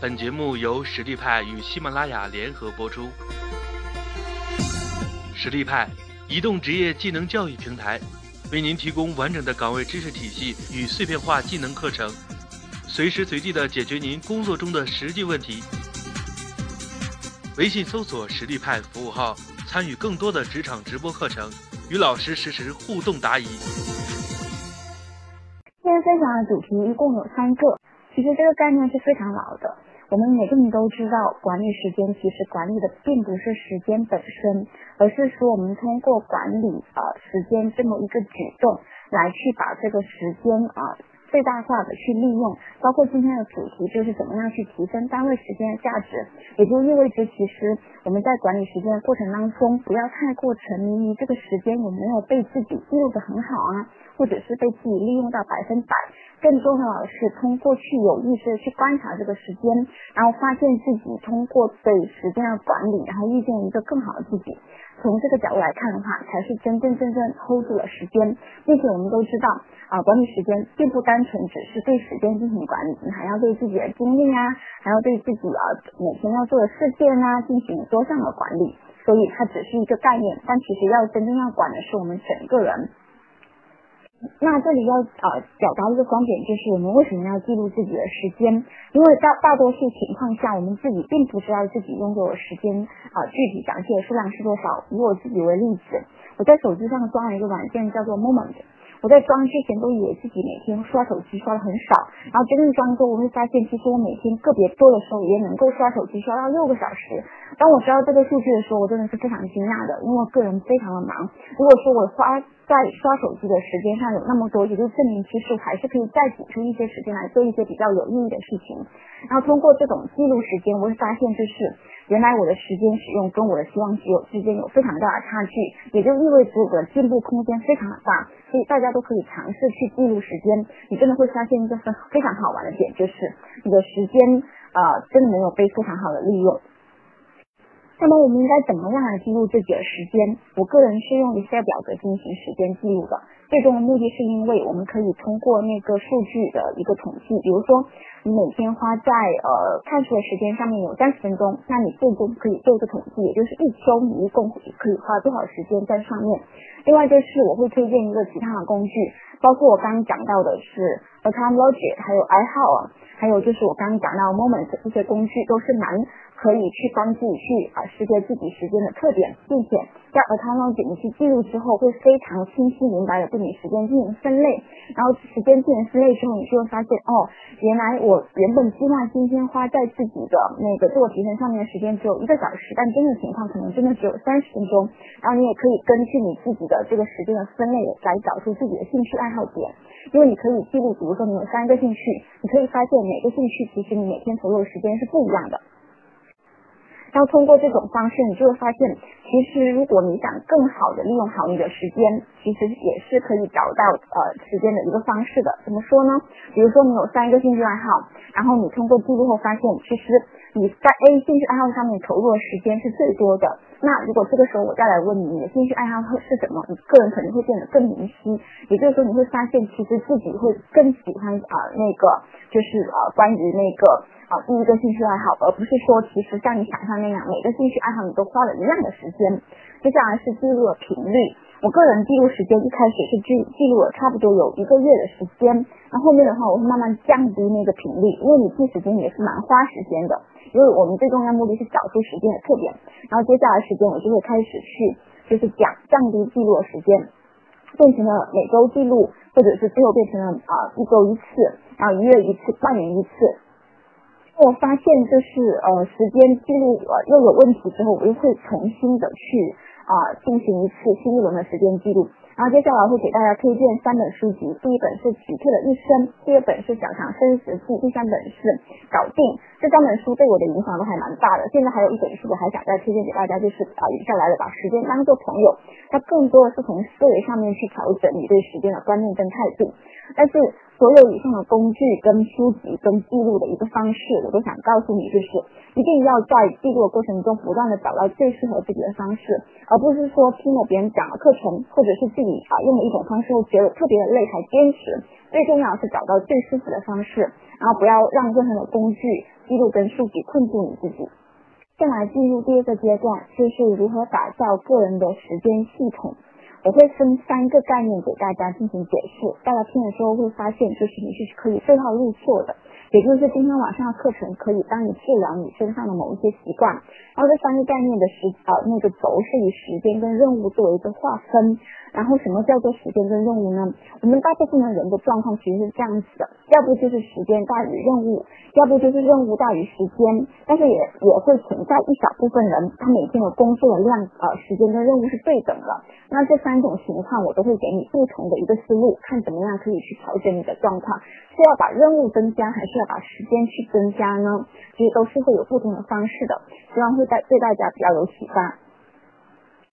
本节目由实力派与喜马拉雅联合播出。实力派，移动职业技能教育平台，为您提供完整的岗位知识体系与碎片化技能课程，随时随地的解决您工作中的实际问题。微信搜索“实力派”服务号，参与更多的职场直播课程，与老师实时互动答疑。今天分享的主题一共有三个，其实这个概念是非常老的。我们每个人都知道，管理时间其实管理的并不是时间本身，而是说我们通过管理呃时间这么一个举动，来去把这个时间啊最大化的去利用。包括今天的主题就是怎么样去提升单位时间的价值，也就意味着其实我们在管理时间的过程当中，不要太过沉迷于这个时间有没有被自己记录的很好啊，或者是被自己利用到百分百。更重要的是，通过去有意识的去观察这个时间，然后发现自己通过对时间的管理，然后遇见一个更好的自己。从这个角度来看的话，才是真真正正 hold 住了时间。并且我们都知道啊，管理时间并不单纯只是对时间进行管理，你还要对自己的精力啊，还要对自己啊每天要做的事件啊进行多项的管理。所以它只是一个概念，但其实要真正要管的是我们整个人。那这里要呃表达一个观点，就是我们为什么要记录自己的时间？因为大大多数情况下，我们自己并不知道自己拥有的时间啊具体详细的数量是多少。以我自己为例子，我在手机上装了一个软件叫做 Moment。我在装之前都以为自己每天刷手机刷的很少，然后真正装之后，我会发现其实我每天个别多的时候也能够刷手机刷到六个小时。当我知道这个数据的时候，我真的是非常惊讶的，因为我个人非常的忙。如果说我花在刷手机的时间上有那么多，也就证明其实还是可以再挤出一些时间来做一些比较有意义的事情。然后通过这种记录时间，我会发现就是原来我的时间使用跟我的希望值有之间有非常大的差距，也就意味着我的进步空间非常的大。所以大家都可以尝试去记录时间，你真的会发现一个非非常好玩的点，就是你的时间啊真的没有被非常好的利用。那么我们应该怎么样来记录自己的时间？我个人是用 Excel 表格进行时间记录的，最终的目的是因为我们可以通过那个数据的一个统计，比如说你每天花在呃看书的时间上面有三十分钟，那你最终可以做一个统计，也就是一周你一共可以花多少时间在上面。另外就是我会推荐一个其他的工具，包括我刚刚讲到的是 a c o m Logic，还有 i h o w 还有就是我刚刚讲到 Moment 这些工具都是蛮。可以去帮自己去啊识别自己时间的特点，并且在 a c o u n t 你去记录之后，会非常清晰明白的对你时间进行分类。然后时间进行分类之后，你就会发现哦，原来我原本计划今天花在自己的那个自我提升上面的时间只有一个小时，但真的情况可能真的只有三十分钟。然后你也可以根据你自己的这个时间的分类来找出自己的兴趣爱好点，因为你可以记录，比如说你有三个兴趣，你可以发现每个兴趣其实你每天投入的时间是不一样的。然后通过这种方式，你就会发现，其实如果你想更好的利用好你的时间，其实也是可以找到呃时间的一个方式的。怎么说呢？比如说你有三个兴趣爱好，然后你通过记录后发现，其实你在 A 兴趣爱好上面投入的时间是最多的。那如果这个时候我再来问你，你的兴趣爱好是什么？你个人肯定会变得更明晰。也就是说，你会发现其实自己会更喜欢啊那个，就是呃关于那个。好，第一个兴趣爱好，而不是说其实像你想象那样，每个兴趣爱好你都花了一样的时间。接下来是记录的频率，我个人记录时间一开始是记记录了差不多有一个月的时间，那后面的话我会慢慢降低那个频率，因为你记时间也是蛮花时间的，因为我们最重要目的是找出时间的特点，然后接下来时间我就会开始去就是讲降低记录的时间，变成了每周记录，或者是最后变成了啊一周一次，然后一月一次，半年一次。我发现就是呃时间记录呃又有问题之后，我又会重新的去啊进行一次新一轮的时间记录。然后接下来会给大家推荐三本书籍，第一本是《奇特的一生》，第二本是《小强生死记》，第三本是《搞定》。这三本书对我的影响都还蛮大的。现在还有一本书，我还想再推荐给大家，就是啊接下来的把时间当做朋友，它更多的是从思维上面去调整你对时间的观念跟态度。但是所有以上的工具、跟书籍、跟记录的一个方式，我都想告诉你，就是一定要在记录的过程中不断的找到最适合自己的方式，而不是说听了别人讲的课程，或者是自己啊用的一种方式会，觉得特别的累还坚持。最重要是找到最舒服的方式，然后不要让任何的工具记录跟数据困住你自己。再来进入第二个阶段，就是如何打造个人的时间系统。我会分三个概念给大家进行解释，大家听的时候会发现，就是你是可以对号入座的。也就是今天晚上的课程可以帮你治疗你身上的某一些习惯。然后这三个概念的时呃那个轴是以时间跟任务作为一个划分。然后什么叫做时间跟任务呢？我们大部分的人的状况其实是这样子的，要不就是时间大于任务，要不就是任务大于时间。但是也也会存在一小部分人，他每天的工作的量呃时间跟任务是对等的。那这三种情况我都会给你不同的一个思路，看怎么样可以去调整你的状况，是要把任务增加还是？要把时间去增加呢，其实都是会有不同的方式的，希望会带对大家比较有启发。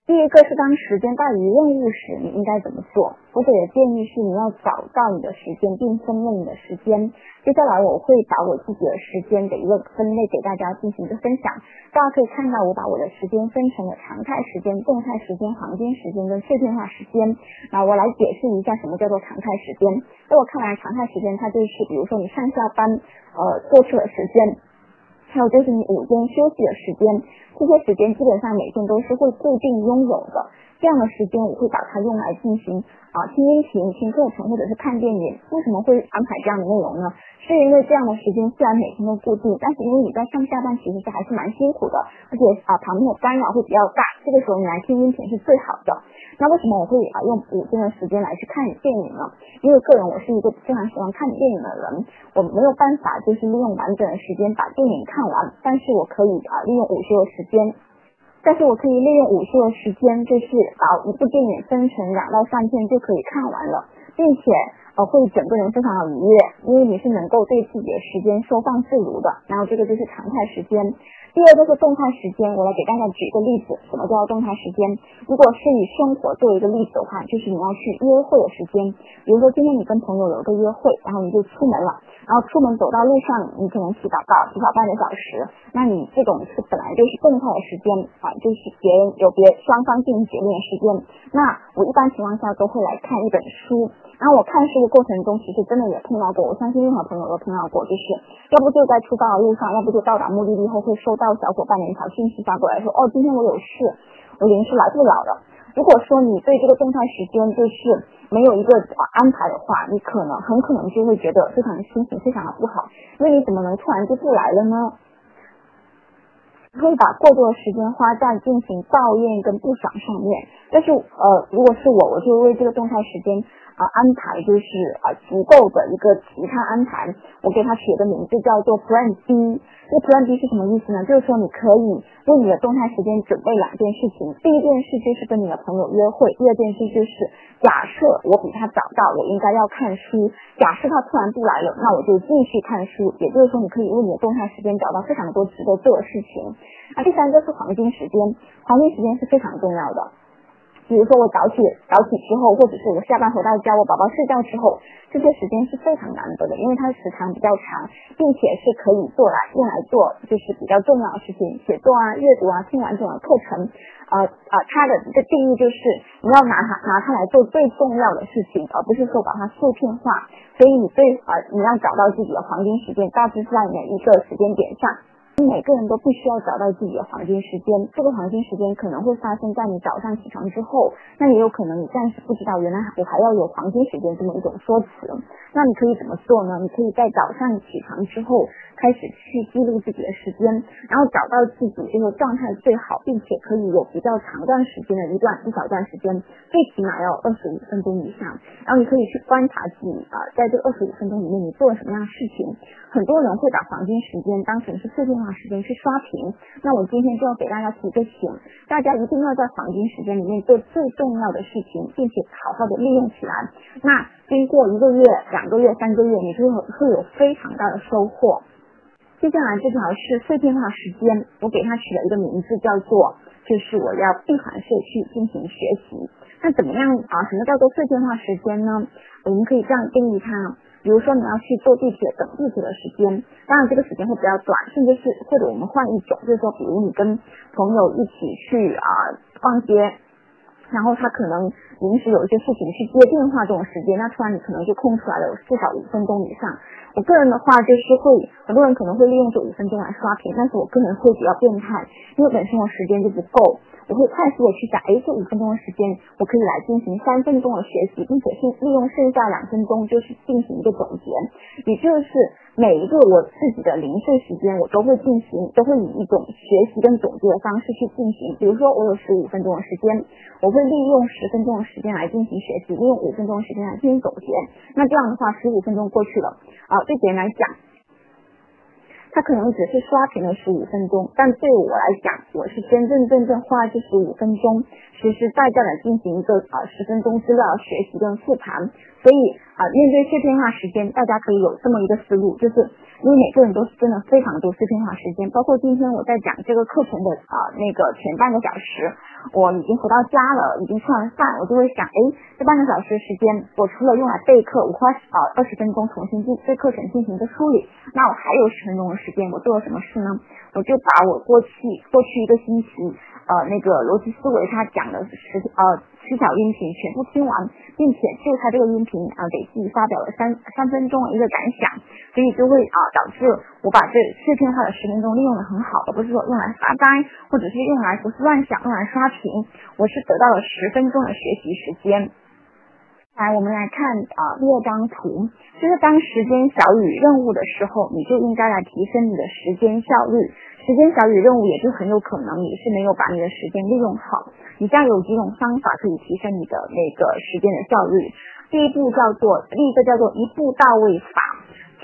第一个是当时间大于任务时，你应该怎么做？我给的建议是你要找到你的时间并分类你的时间。接下来我会把我自己的时间的一个分类给大家进行一个分享。大家可以看到，我把我的时间分成了常态时间、动态时间、黄金时间跟碎片化时间。那我来解释一下什么叫做常态时间。在我看来，常态时间它就是比如说你上下班呃过去的时间。还有就是你午间休息的时间，这些时间基本上每天都是会固定拥有的。这样的时间我会把它用来进行啊听音频、听课程或者是看电影。为什么会安排这样的内容呢？是因为这样的时间虽然每天都固定，但是因为你在上下班其实是还是蛮辛苦的，而且啊旁边的干扰会比较大，这个时候你来听音频是最好的。那为什么我会啊用午间的时间来去看电影呢？因为个人我是一个非常喜欢看电影的人，我没有办法就是利用完整的时间把电影看完，但是我可以啊利用午休的时间，但是我可以利用午休的时间，就是把一部电影分成两到三天就可以看完了，并且。呃，会整个人非常的愉悦，因为你是能够对自己的时间收放自如的。然后这个就是常态时间。第二个是动态时间，我来给大家举一个例子，什么叫动态时间？如果是以生活作为一个例子的话，就是你要去约会的时间。比如说今天你跟朋友有一个约会，然后你就出门了，然后出门走到路上，你可能提早到，提早半个小时。那你这种是本来就是动态的时间啊，就是别人有别双方进行决定的时间。那我一般情况下都会来看一本书。然后我看书的过程中，其实真的也碰到过，我相信任何朋友都碰到过，就是要不就在出发的路上，要不就到达目的地后会收到小伙伴的一条信息发过来说，哦，今天我有事，我临时来不了了。如果说你对这个动态时间就是没有一个安排的话，你可能很可能就会觉得非常的心情非常的不好，因为你怎么能突然就不来了呢？会把过多的时间花在进行抱怨跟不爽上面，但是呃，如果是我，我就为这个动态时间。啊，安排就是啊足够的一个其他安排，我给他取了个名字叫做 Plan B。这个 Plan B 是什么意思呢？就是说你可以为你的动态时间准备两件事情。第一件事就是跟你的朋友约会，第二件事就是假设我比他早到，我应该要看书。假设他突然不来了，那我就继续看书。也就是说，你可以为你的动态时间找到非常多值得做的事情。啊，第三个是黄金时间，黄金时间是非常重要的。比如说我早起早起之后，或者是我下班回到家，我宝宝睡觉之后，这些时间是非常难得的，因为它时长比较长，并且是可以做来用来做就是比较重要的事情，写作啊、阅读啊、听完整的课程，呃啊，它的一个定义就是你要拿它拿它来做最重要的事情，而不是说把它碎片化。所以你对啊，你要找到自己的黄金时间，大致在哪一个时间点上。每个人都必须要找到自己的黄金时间，这个黄金时间可能会发生在你早上起床之后，那也有可能你暂时不知道，原来我还要有黄金时间这么一种说辞。那你可以怎么做呢？你可以在早上起床之后。开始去记录自己的时间，然后找到自己这个状态最好，并且可以有比较长段时间的一段一小段时间，最起码要二十五分钟以上。然后你可以去观察自己啊，在这二十五分钟里面你做了什么样的事情。很多人会把黄金时间当成是碎片化时间去刷屏，那我今天就要给大家提个醒，大家一定要在黄金时间里面做最重要的事情，并且好好的利用起来。那经过一个月、两个月、三个月，你就会会有非常大的收获。接下来这条是碎片化时间，我给它取了一个名字，叫做就是我要闭环式去进行学习。那怎么样啊？什么叫做碎片化时间呢？我们可以这样定义它，比如说你要去坐地铁等地铁的时间，当然这个时间会比较短，甚至是或者我们换一种，就是说比如你跟朋友一起去啊逛街，然后他可能临时有一些事情去接电话这种时间，那突然你可能就空出来了有至少五分钟以上。我个人的话就是会，很多人可能会利用这五分钟来刷屏，但是我个人会比较变态，因为本身我时间就不够，我会快速的去想，哎，这五分钟的时间我可以来进行三分钟的学习，并且是利用剩下两分钟就是进行一个总结，也就是每一个我自己的零碎时间，我都会进行，都会以一种学习跟总结的方式去进行。比如说我有十五分钟的时间，我会利用十分钟的时间来进行学习，利用五分钟的时间来进行总结。那这样的话，十五分钟过去了，啊。对别人来讲，他可能只是刷屏了十五分钟，但对我来讲，我是真真正正花这十五分钟，实实在在的进行一个啊十分钟资料学习跟复盘。所以啊，面对碎片化时间，大家可以有这么一个思路，就是因为每个人都是真的非常多碎片化时间，包括今天我在讲这个课程的啊那个前半个小时，我已经回到家了，已经吃完饭，我就会想，哎，这半个小时时间，我除了用来备课，我花啊二十分钟重新进对课程进行一个梳理，那我还有十分钟的时间，我做了什么事呢？我就把我过去过去一个星期。呃，那个逻辑思维他讲的十呃七条音频全部听完，并且就他这个音频啊，给自己发表了三三分钟的一个感想，所以就会啊导致我把这碎片化的十分钟利用的很好，而不是说用来发呆，或者是用来胡思乱想，用来刷屏，我是得到了十分钟的学习时间。来，我们来看啊第二张图，就是当时间小于任务的时候，你就应该来提升你的时间效率。时间小于任务，也就很有可能你是没有把你的时间利用好。以下有几种方法可以提升你的那个时间的效率。第一步叫做，第一个叫做一步到位法。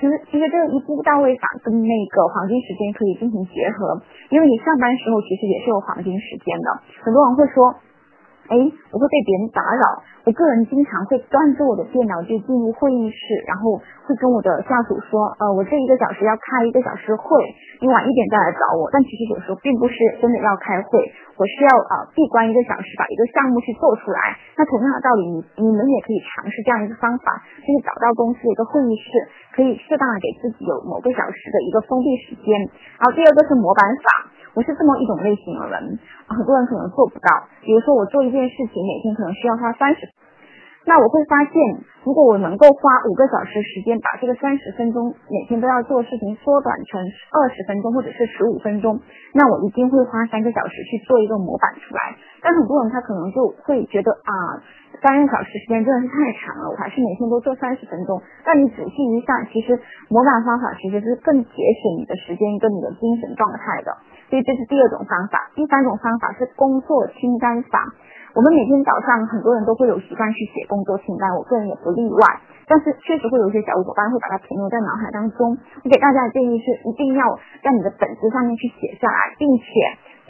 其实，其实这个一步到位法跟那个黄金时间可以进行结合，因为你上班时候其实也是有黄金时间的。很多人会说。哎，我会被别人打扰。我个人经常会端着我的电脑就进入会议室，然后会跟我的下属说，呃，我这一个小时要开一个小时会，你晚一点再来找我。但其实有时候并不是真的要开会，我是要啊闭关一个小时，把一个项目去做出来。那同样的道理，你你们也可以尝试这样一个方法，就是找到公司的一个会议室，可以适当的给自己有某个小时的一个封闭时间。然后第二个是模板法。我是这么一种类型的人，很多人可能做不到。比如说，我做一件事情，每天可能需要花三十。那我会发现，如果我能够花五个小时时间把这个三十分钟每天都要做事情缩短成二十分钟或者是十五分钟，那我一定会花三个小时去做一个模板出来。但很多人他可能就会觉得啊，三个小时时间真的是太长了，我还是每天都做三十分钟。但你仔细一下，其实模板方法其实是更节省你的时间跟你的精神状态的。所以这是第二种方法。第三种方法是工作清单法。我们每天早上很多人都会有习惯去写工作清单，我个人也不例外。但是确实会有一些小伙伴会把它停留在脑海当中。我给大家的建议是，一定要在你的本子上面去写下来，并且。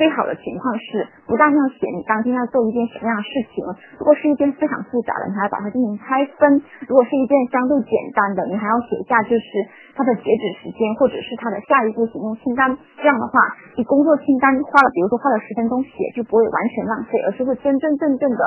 最好的情况是，不但要写你当天要做一件什么样的事情，如果是一件非常复杂的，你还要把它进行拆分；如果是一件相对简单的，你还要写下就是它的截止时间，或者是它的下一步行动清单。这样的话，你工作清单花了，比如说花了十分钟写，就不会完全浪费，而是会真真正正的、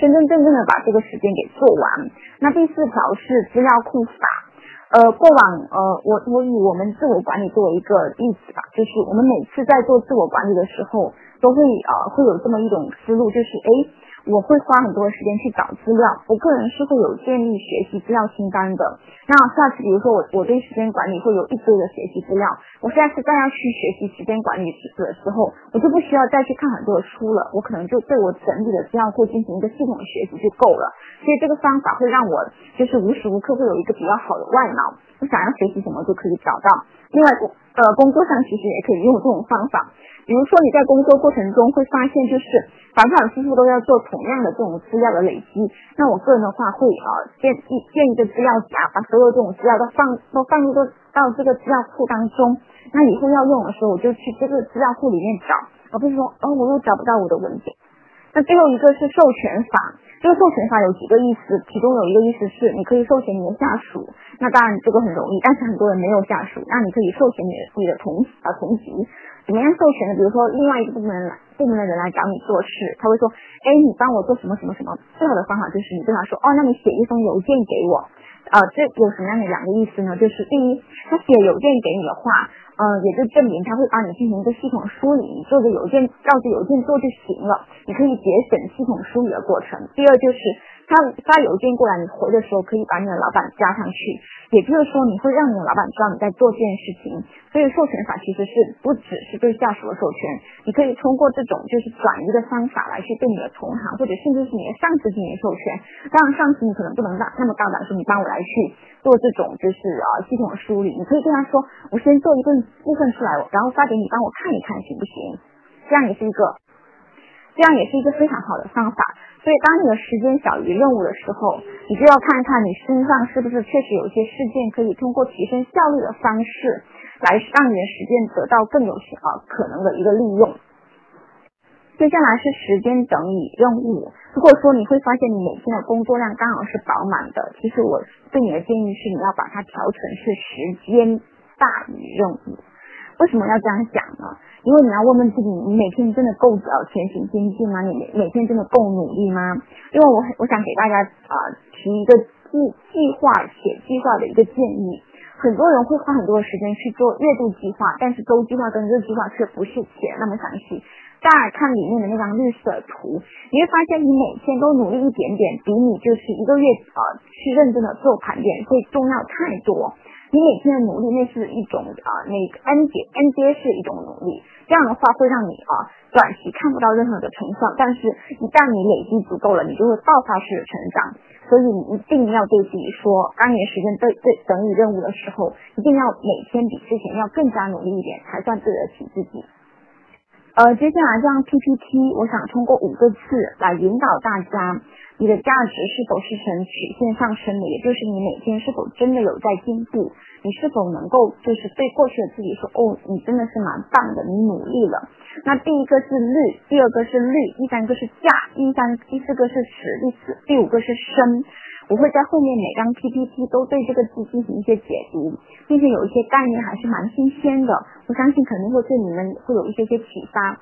真真正正的把这个时间给做完。那第四条是资料库法。呃，过往呃，我我以我们自我管理作为一个例子吧，就是我们每次在做自我管理的时候，都会呃会有这么一种思路，就是哎。我会花很多时间去找资料，我个人是会有建立学习资料清单的。那下次比如说我我对时间管理会有一堆的学习资料，我下次再要去学习时间管理的时候，我就不需要再去看很多的书了，我可能就对我整理的资料库进行一个系统的学习就够了。所以这个方法会让我就是无时无刻会有一个比较好的外脑，我想要学习什么就可以找到。另外，呃，工作上其实也可以用这种方法。比如说你在工作过程中会发现，就是反反复复都要做同样的这种资料的累积。那我个人的话会啊建一建一个资料夹，把所有这种资料都放都放入到这个资料库当中。那以后要用的时候，我就去这个资料库里面找，而不是说哦我又找不到我的文件。那最后一个是授权法，这个授权法有几个意思，其中有一个意思是你可以授权你的下属，那当然这个很容易，但是很多人没有下属，那你可以授权你的你的同啊同级。怎么样授权呢？比如说，另外一个部门来部门的人来找你做事，他会说，哎，你帮我做什么什么什么。最好的方法就是你对他说，哦，那你写一封邮件给我。呃，这有什么样的两个意思呢？就是第一，他写邮件给你的话，嗯，也就证明他会帮你进行一个系统梳理，你做个邮件照着邮件做就行了，你可以节省系统梳理的过程。第二就是。他发邮件过来，你回的时候可以把你的老板加上去，也就是说你会让你的老板知道你在做这件事情。所以授权法其实是不只是对下属的授权，你可以通过这种就是转移的方法来去对你的同行或者甚至是你的上司进行授权。当然上司你可能不能大那么大胆说你帮我来去做这种就是啊系统的梳理，你可以跟他说我先做一个部分出来，然后发给你帮我看一看行不行？这样也是一个，这样也是一个非常好的方法。所以，当你的时间小于任务的时候，你就要看一看你身上是不是确实有一些事件可以通过提升效率的方式，来让你的时间得到更有啊可能的一个利用。接下来是时间等于任务。如果说你会发现你每天的工作量刚好是饱满的，其实我对你的建议是你要把它调成是时间大于任务。为什么要这样讲呢？因为你要问问自己，你每天真的够呃前行前进吗？你每每天真的够努力吗？因为我我想给大家啊提一个计计划写计划的一个建议。很多人会花很多的时间去做月度计划，但是周计划跟日计划却不是写那么详细。大家看里面的那张绿色图，你会发现你每天都努力一点点，比你就是一个月啊去认真的做盘点会重要太多。你每天的努力，那是一种啊，那个 N 阶 N 阶是一种努力，这样的话会让你啊短期看不到任何的成效，但是一旦你累积足够了，你就会爆发式的成长。所以你一定要对自己说，当你时间对对等于任务的时候，一定要每天比之前要更加努力一点，才算对得起自己。呃，接下来这样 PPT，我想通过五个字来引导大家。你的价值是否是呈曲线上升的？也就是你每天是否真的有在进步？你是否能够就是对过去的自己说，哦，你真的是蛮棒的，你努力了。那第一个是率，第二个是率，第三个是价，第三第四个是实，第四第五个是升。我会在后面每张 PPT 都对这个字进行一些解读，并且有一些概念还是蛮新鲜的，我相信肯定会对你们会有一些些启发。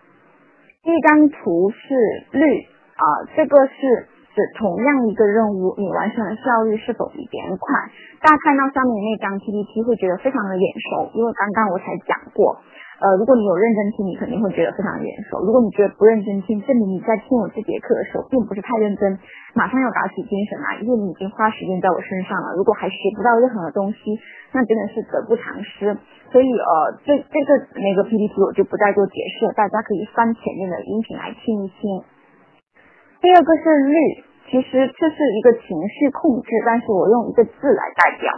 第一张图是率啊，这个是。是同样一个任务，你完成的效率是否比别人快？大家看到上面那张 PPT 会觉得非常的眼熟，因为刚刚我才讲过。呃，如果你有认真听，你肯定会觉得非常眼熟。如果你觉得不认真听，证明你在听我这节课的时候并不是太认真，马上要打起精神来，因为你已经花时间在我身上了。如果还学不到任何的东西，那真的是得不偿失。所以呃，这这个那个 PPT 我就不再做解释了，大家可以翻前面的音频来听一听。第二个是绿，其实这是一个情绪控制，但是我用一个字来代表。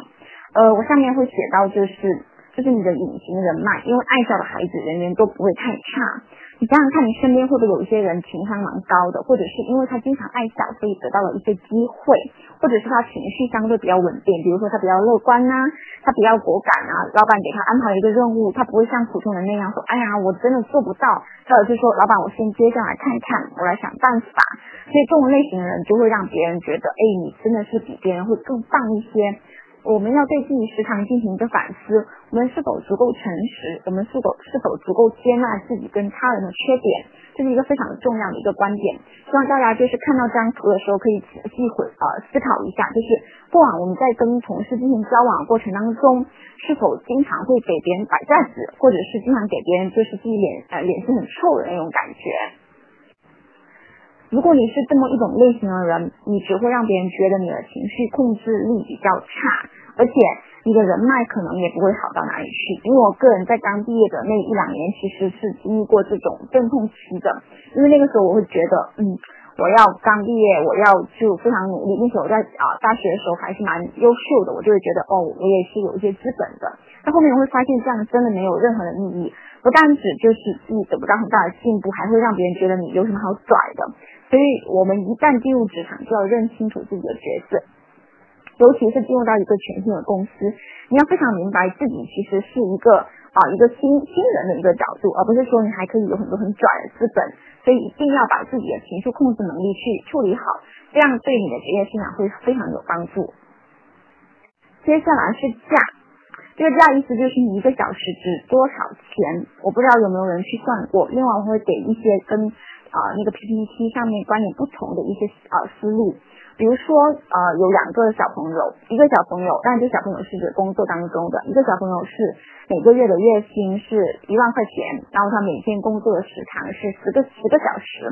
呃，我下面会写到，就是就是你的隐形人脉，因为爱笑的孩子人缘都不会太差。你想想看，你身边会不会有一些人情商蛮高的，或者是因为他经常爱笑，所以得到了一些机会，或者是他情绪相对比较稳定，比如说他比较乐观呐，他比较果敢啊，老板给他安排一个任务，他不会像普通人那样说，哎呀，我真的做不到，或者是说，老板我先接下来看一看，我来想办法。所以这种类型的人就会让别人觉得，哎，你真的是比别人会更棒一些。我们要对自己时常进行一个反思，我们是否足够诚实？我们是否是否足够接纳自己跟他人的缺点？这是一个非常重要的一个观点。希望大家就是看到这张图的时候，可以仔细回呃思考一下，就是过往我们在跟同事进行交往过程当中，是否经常会给别人摆架子，或者是经常给别人就是自己脸呃脸色很臭的那种感觉。如果你是这么一种类型的人，你只会让别人觉得你的情绪控制力比较差，而且你的人脉可能也不会好到哪里去。因为我个人在刚毕业的那一两年，其实是经历过这种阵痛期的。因为那个时候我会觉得，嗯，我要刚毕业，我要就非常努力。那时候我在啊大学的时候还是蛮优秀的，我就会觉得，哦，我也是有一些资本的。但后面我会发现，这样真的没有任何的意义。不但只就是自己得不到很大的进步，还会让别人觉得你有什么好拽的。所以，我们一旦进入职场，就要认清楚自己的角色，尤其是进入到一个全新的公司，你要非常明白自己其实是一个啊一个新新人的一个角度，而不是说你还可以有很多很拽的资本。所以，一定要把自己的情绪控制能力去处理好，这样对你的职业生涯会非常有帮助。接下来是价，这个价意思就是你一个小时值多少钱？我不知道有没有人去算过。另外，我会给一些跟。啊，那个 PPT 上面观点不同的一些啊思路，比如说呃有两个小朋友，一个小朋友，但这小朋友是指工作当中的，一个小朋友是每个月的月薪是一万块钱，然后他每天工作的时长是十个十个小时，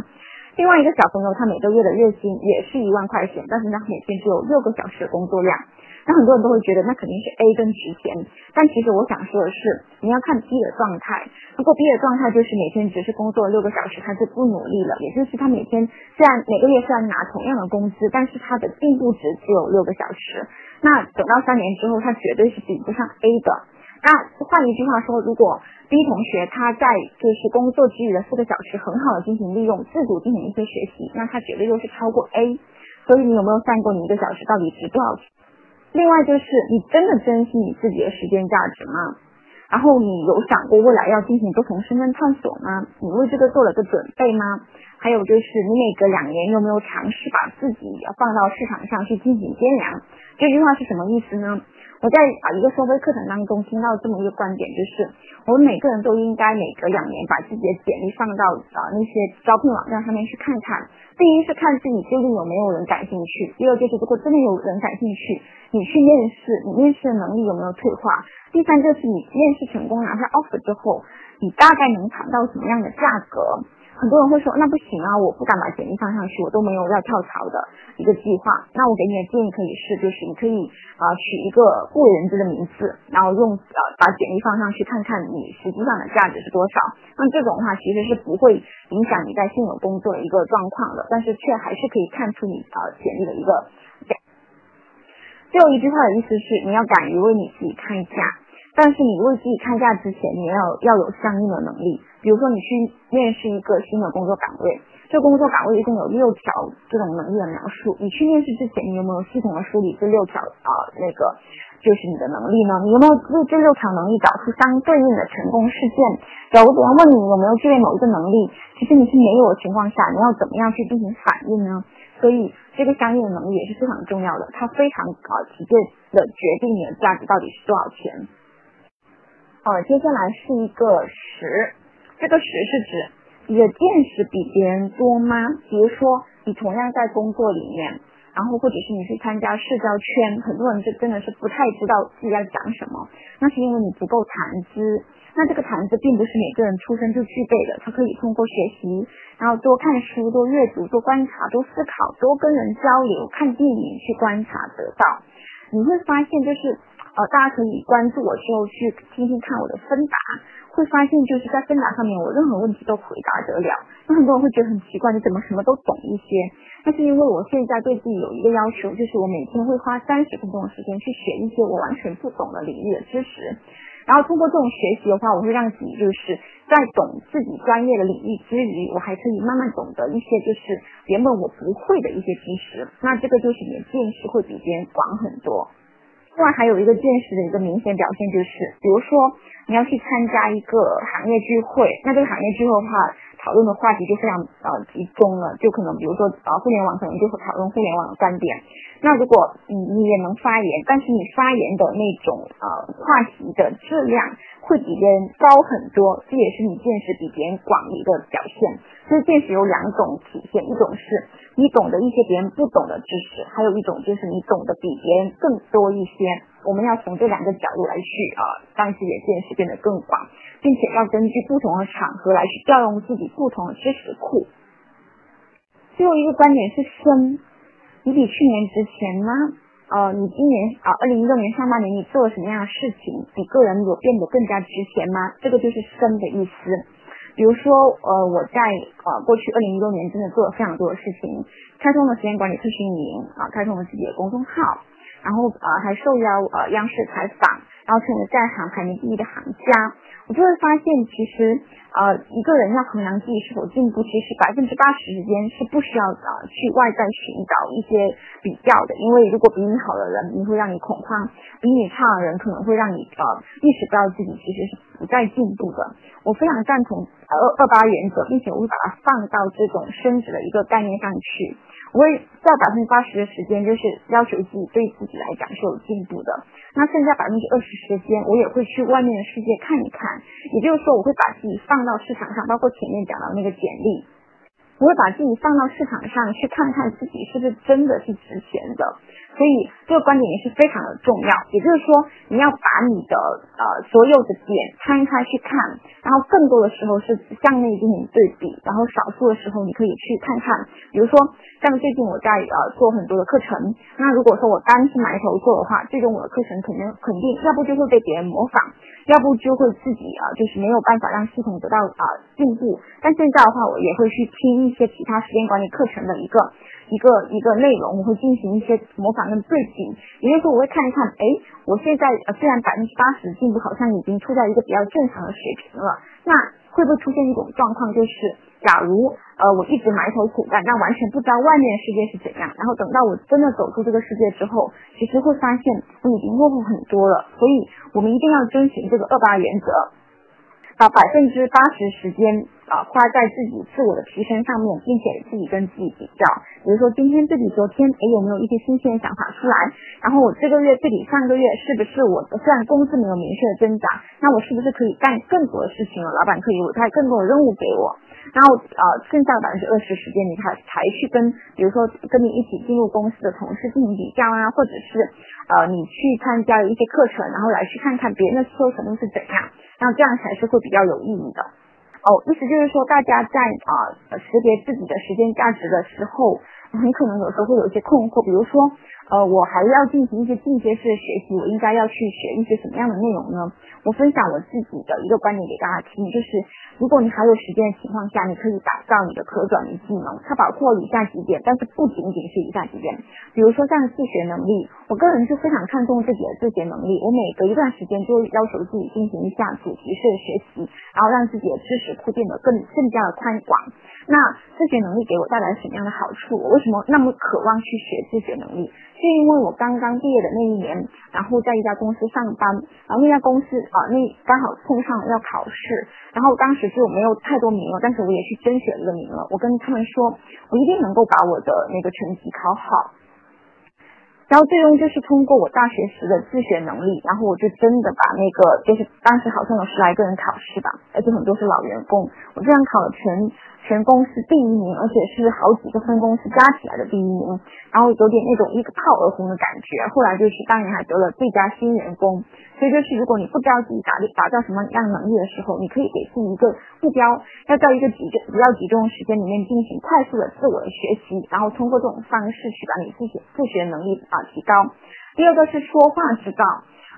另外一个小朋友，他每个月的月薪也是一万块钱，但是他每天只有六个小时的工作量。那很多人都会觉得那肯定是 A 更值钱，但其实我想说的是，你要看 B 的状态。如果 B 的状态就是每天只是工作六个小时，他就不努力了，也就是他每天虽然每个月虽然拿同样的工资，但是他的进步值只有六个小时。那等到三年之后，他绝对是比不上 A 的。那换一句话说，如果 B 同学他在就是工作之余的四个小时很好的进行利用，自主进行一些学习，那他绝对就是超过 A。所以你有没有算过你一个小时到底值多少？另外就是你真的珍惜你自己的时间价值吗？然后你有想过未来要进行多重身份探索吗？你为这个做了个准备吗？还有就是你每隔两年有没有尝试把自己要放到市场上去进行掂量？这句话是什么意思呢？我在啊一个收费课程当中听到这么一个观点，就是我们每个人都应该每隔两年把自己的简历放到啊那些招聘网站上面去看看。第一是看自己究竟有没有人感兴趣，第二就是如果真的有人感兴趣，你去面试，你面试的能力有没有退化？第三就是你面试成功拿下 offer 之后，你大概能谈到什么样的价格？很多人会说，那不行啊，我不敢把简历放上去，我都没有要跳槽的一个计划。那我给你的建议可以是，就是你可以啊取一个不为人知的名字，然后用呃把简历放上去，看看你实际上的价值是多少。那这种的话其实是不会影响你在现有工作的一个状况的，但是却还是可以看出你啊简历的一个。最后一句话的意思是，你要敢于为你自己开价。但是你为自己看价之前，你要要有相应的能力。比如说，你去面试一个新的工作岗位，这工作岗位一共有六条这种能力的描述。你去面试之前，你有没有系统的梳理这六条啊？那个就是你的能力呢？你有没有为这六条能力找出相对应的成功事件？假如别人问你有没有具备某一个能力，其实你是没有的情况下，你要怎么样去进行反应呢？所以这个相应的能力也是非常重要的，它非常啊直接的决定你的价值到底是多少钱。呃，接下来是一个十，这个十是指你的见识比别人多吗？比如说你同样在工作里面，然后或者是你去参加社交圈，很多人就真的是不太知道自己在讲什么，那是因为你不够谈资。那这个谈资并不是每个人出生就具备的，他可以通过学习，然后多看书、多阅读、多观察、多思考、多跟人交流、看电影去观察得到。你会发现就是。呃，大家可以关注我之后去听听看我的分答，会发现就是在分答上面，我任何问题都回答得了。那很多人会觉得很奇怪，你怎么什么都懂一些？那是因为我现在对自己有一个要求，就是我每天会花三十分钟的时间去学一些我完全不懂的领域的知识。然后通过这种学习的话，我会让自己就是在懂自己专业的领域之余，我还可以慢慢懂得一些就是原本我不会的一些知识。那这个就是你的见识会比别人广很多。另外还有一个见识的一个明显表现就是，比如说你要去参加一个行业聚会，那这个行业聚会的话，讨论的话题就非常呃集中了，就可能比如说呃互联网可能就会讨论互联网的观点。那如果你你也能发言，但是你发言的那种呃话题的质量。会比别人高很多，这也是你见识比别人广的一个表现。所以见识有两种体现，一种是你懂得一些别人不懂的知识，还有一种就是你懂得比别人更多一些。我们要从这两个角度来去啊，让自己的见识变得更广，并且要根据不同的场合来去调用自己不同的知识库。最后一个观点是深，你比去年值钱吗？呃，你今年啊，二零一六年上半年你做了什么样的事情？你个人有变得更加值钱吗？这个就是深的意思。比如说，呃，我在呃过去二零一六年真的做了非常多的事情，开通了时间管理特训营啊，开通了自己的公众号，然后呃还受邀呃央视采访，然后成为在行排名第一的行家。我就会发现，其实呃一个人要衡量自己是否进步，其实百分之八十时间是不需要呃去外在寻找一些比较的，因为如果比你好的人，你会让你恐慌；比你差的人，可能会让你呃意识到自己其实是不再进步的。我非常赞同二二八原则，并且我会把它放到这种升值的一个概念上去。我会在百分之八十的时间，就是要求自己对自己来讲是有进步的。那剩下百分之二十时间，我也会去外面的世界看一看。也就是说，我会把自己放到市场上，包括前面讲到那个简历。你会把自己放到市场上去看看自己是不是真的是值钱的，所以这个观点也是非常的重要。也就是说，你要把你的呃所有的点摊开去看，然后更多的时候是向内进行对比，然后少数的时候你可以去看看，比如说像最近我在呃做很多的课程，那如果说我单是埋头做的话，最终我的课程肯定肯定要不就会被别人模仿，要不就会自己啊就是没有办法让系统得到啊进步。但现在的话，我也会去听。一些其他时间管理课程的一个一个一个内容，我会进行一些模仿跟对比，也就是说我会看一看，哎，我现在呃虽然百分之八十进步好像已经处在一个比较正常的水平了，那会不会出现一种状况，就是假如呃我一直埋头苦干，那完全不知道外面世界是怎样，然后等到我真的走出这个世界之后，其实会发现我已经落后很多了，所以我们一定要遵循这个二八原则，把百分之八十时间。啊，花在自己自我的提升上面，并且自己跟自己比较，比如说今天对比昨天，哎，有没有一些新鲜的想法出来？然后我这个月对比上个月，是不是我虽然工资没有明确的增长，那我是不是可以干更多的事情了？老板可以派更多的任务给我，然后呃，剩下百分之二十时间，你才才去跟，比如说跟你一起进入公司的同事进行比较啊，或者是呃，你去参加一些课程，然后来去看看别人的收程度是怎样，那这样才是会比较有意义的。哦，意思就是说，大家在啊识别自己的时间价值的时候，很可能有时候会有一些困惑，比如说。呃，我还要进行一些进阶式的学习，我应该要去学一些什么样的内容呢？我分享我自己的一个观点给大家听，就是如果你还有时间的情况下，你可以打造你的可转移技能，它包括以下几点，但是不仅仅是以下几点。比如说像自学能力，我个人是非常看重自己的自学能力，我每隔一段时间就会要求自己进行一下主题式的学习，然后让自己的知识库变得更更加的宽广。那自学能力给我带来什么样的好处？我为什么那么渴望去学自学能力？是因为我刚刚毕业的那一年，然后在一家公司上班，然后那家公司啊，那刚好碰上要考试，然后当时就没有太多名额，但是我也去争取了这个名额。我跟他们说，我一定能够把我的那个成绩考好。然后最终就是通过我大学时的自学能力，然后我就真的把那个就是当时好像有十来个人考试吧，而且很多是老员工，我这样考了全。全公司第一名，而且是好几个分公司加起来的第一名，然后有点那种一个炮而红的感觉。后来就是当年还得了最佳新员工。所以就是如果你不知道自己打打造什么样能力的时候，你可以给自己一个目标，要在一个集中比较集中时间里面进行快速的自我的学习，然后通过这种方式去把你自己自学能力啊提高。第二个是说话之道。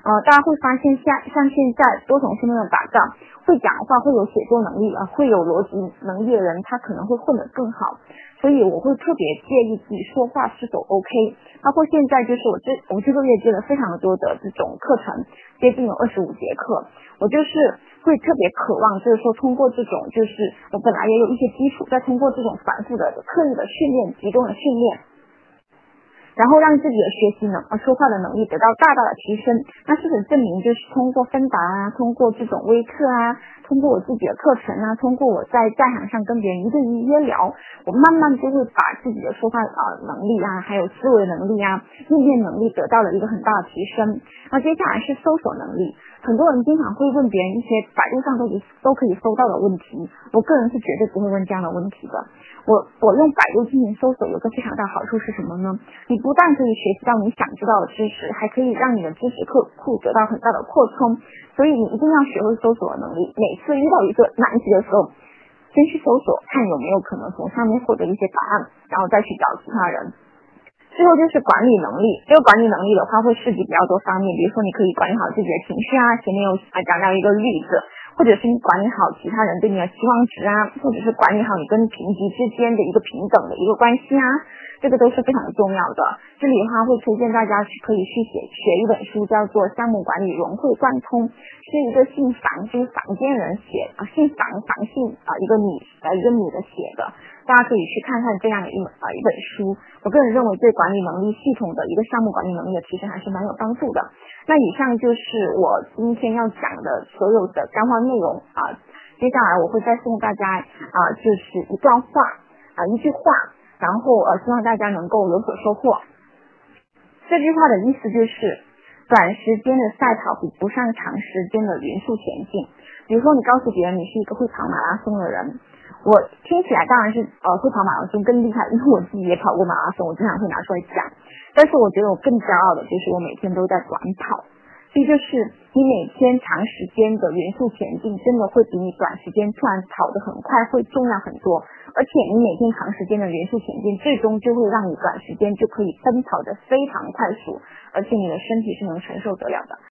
呃，大家会发现，像像现在多重身份的打造，会讲话、会有写作能力啊，会有逻辑能力的人，他可能会混得更好。所以我会特别介意自己说话是否 OK。包括现在，就是我这我这个月接了非常多的这种课程，接近有二十五节课，我就是会特别渴望，就是说通过这种，就是我本来也有一些基础，再通过这种反复的、刻意的训练、集中的训练。然后让自己的学习能说话的能力得到大大的提升，那事实证明就是通过芬达啊，通过这种微课啊，通过我自己的课程啊，通过我在在场上跟别人一对一约聊，我慢慢就会把自己的说话啊能力啊，还有思维能力啊，应变能力得到了一个很大的提升。那接下来是搜索能力，很多人经常会问别人一些百度上都都可以搜到的问题，我个人是绝对不会问这样的问题的。我我用百度进行搜索，有个非常大好处是什么呢？你不但可以学习到你想知道的知识，还可以让你的知识库库得到很大的扩充。所以你一定要学会搜索的能力。每次遇到一个难题的时候，先去搜索，看有没有可能从上面获得一些答案，然后再去找其他人。最后就是管理能力。这个管理能力的话，会涉及比较多方面，比如说你可以管理好自己的情绪啊。前面有啊讲到一个例子。或者是你管理好其他人对你的期望值啊，或者是管理好你跟评级之间的一个平等的一个关系啊，这个都是非常重要的。这里的话会推荐大家去可以去写学一本书，叫做《项目管理融会贯通》，是一个姓房就是房间人写啊，姓房房姓啊一个女呃一个女的写的。大家可以去看看这样的一本啊一本书，我个人认为对管理能力系统的一个项目管理能力的提升还是蛮有帮助的。那以上就是我今天要讲的所有的干货内容啊，接下来我会再送大家啊就是一段话啊一句话，然后呃希望大家能够有所收获。这句话的意思就是，短时间的赛跑比不上长时间的匀速前进。比如说你告诉别人你是一个会跑马拉松的人。我听起来当然是呃会跑马拉松更厉害，因为我自己也跑过马拉松，我经常会拿出来讲。但是我觉得我更骄傲的就是我每天都在短跑。所以就是你每天长时间的匀速前进，真的会比你短时间突然跑得很快会重要很多。而且你每天长时间的匀速前进，最终就会让你短时间就可以奔跑的非常快速，而且你的身体是能承受得了的。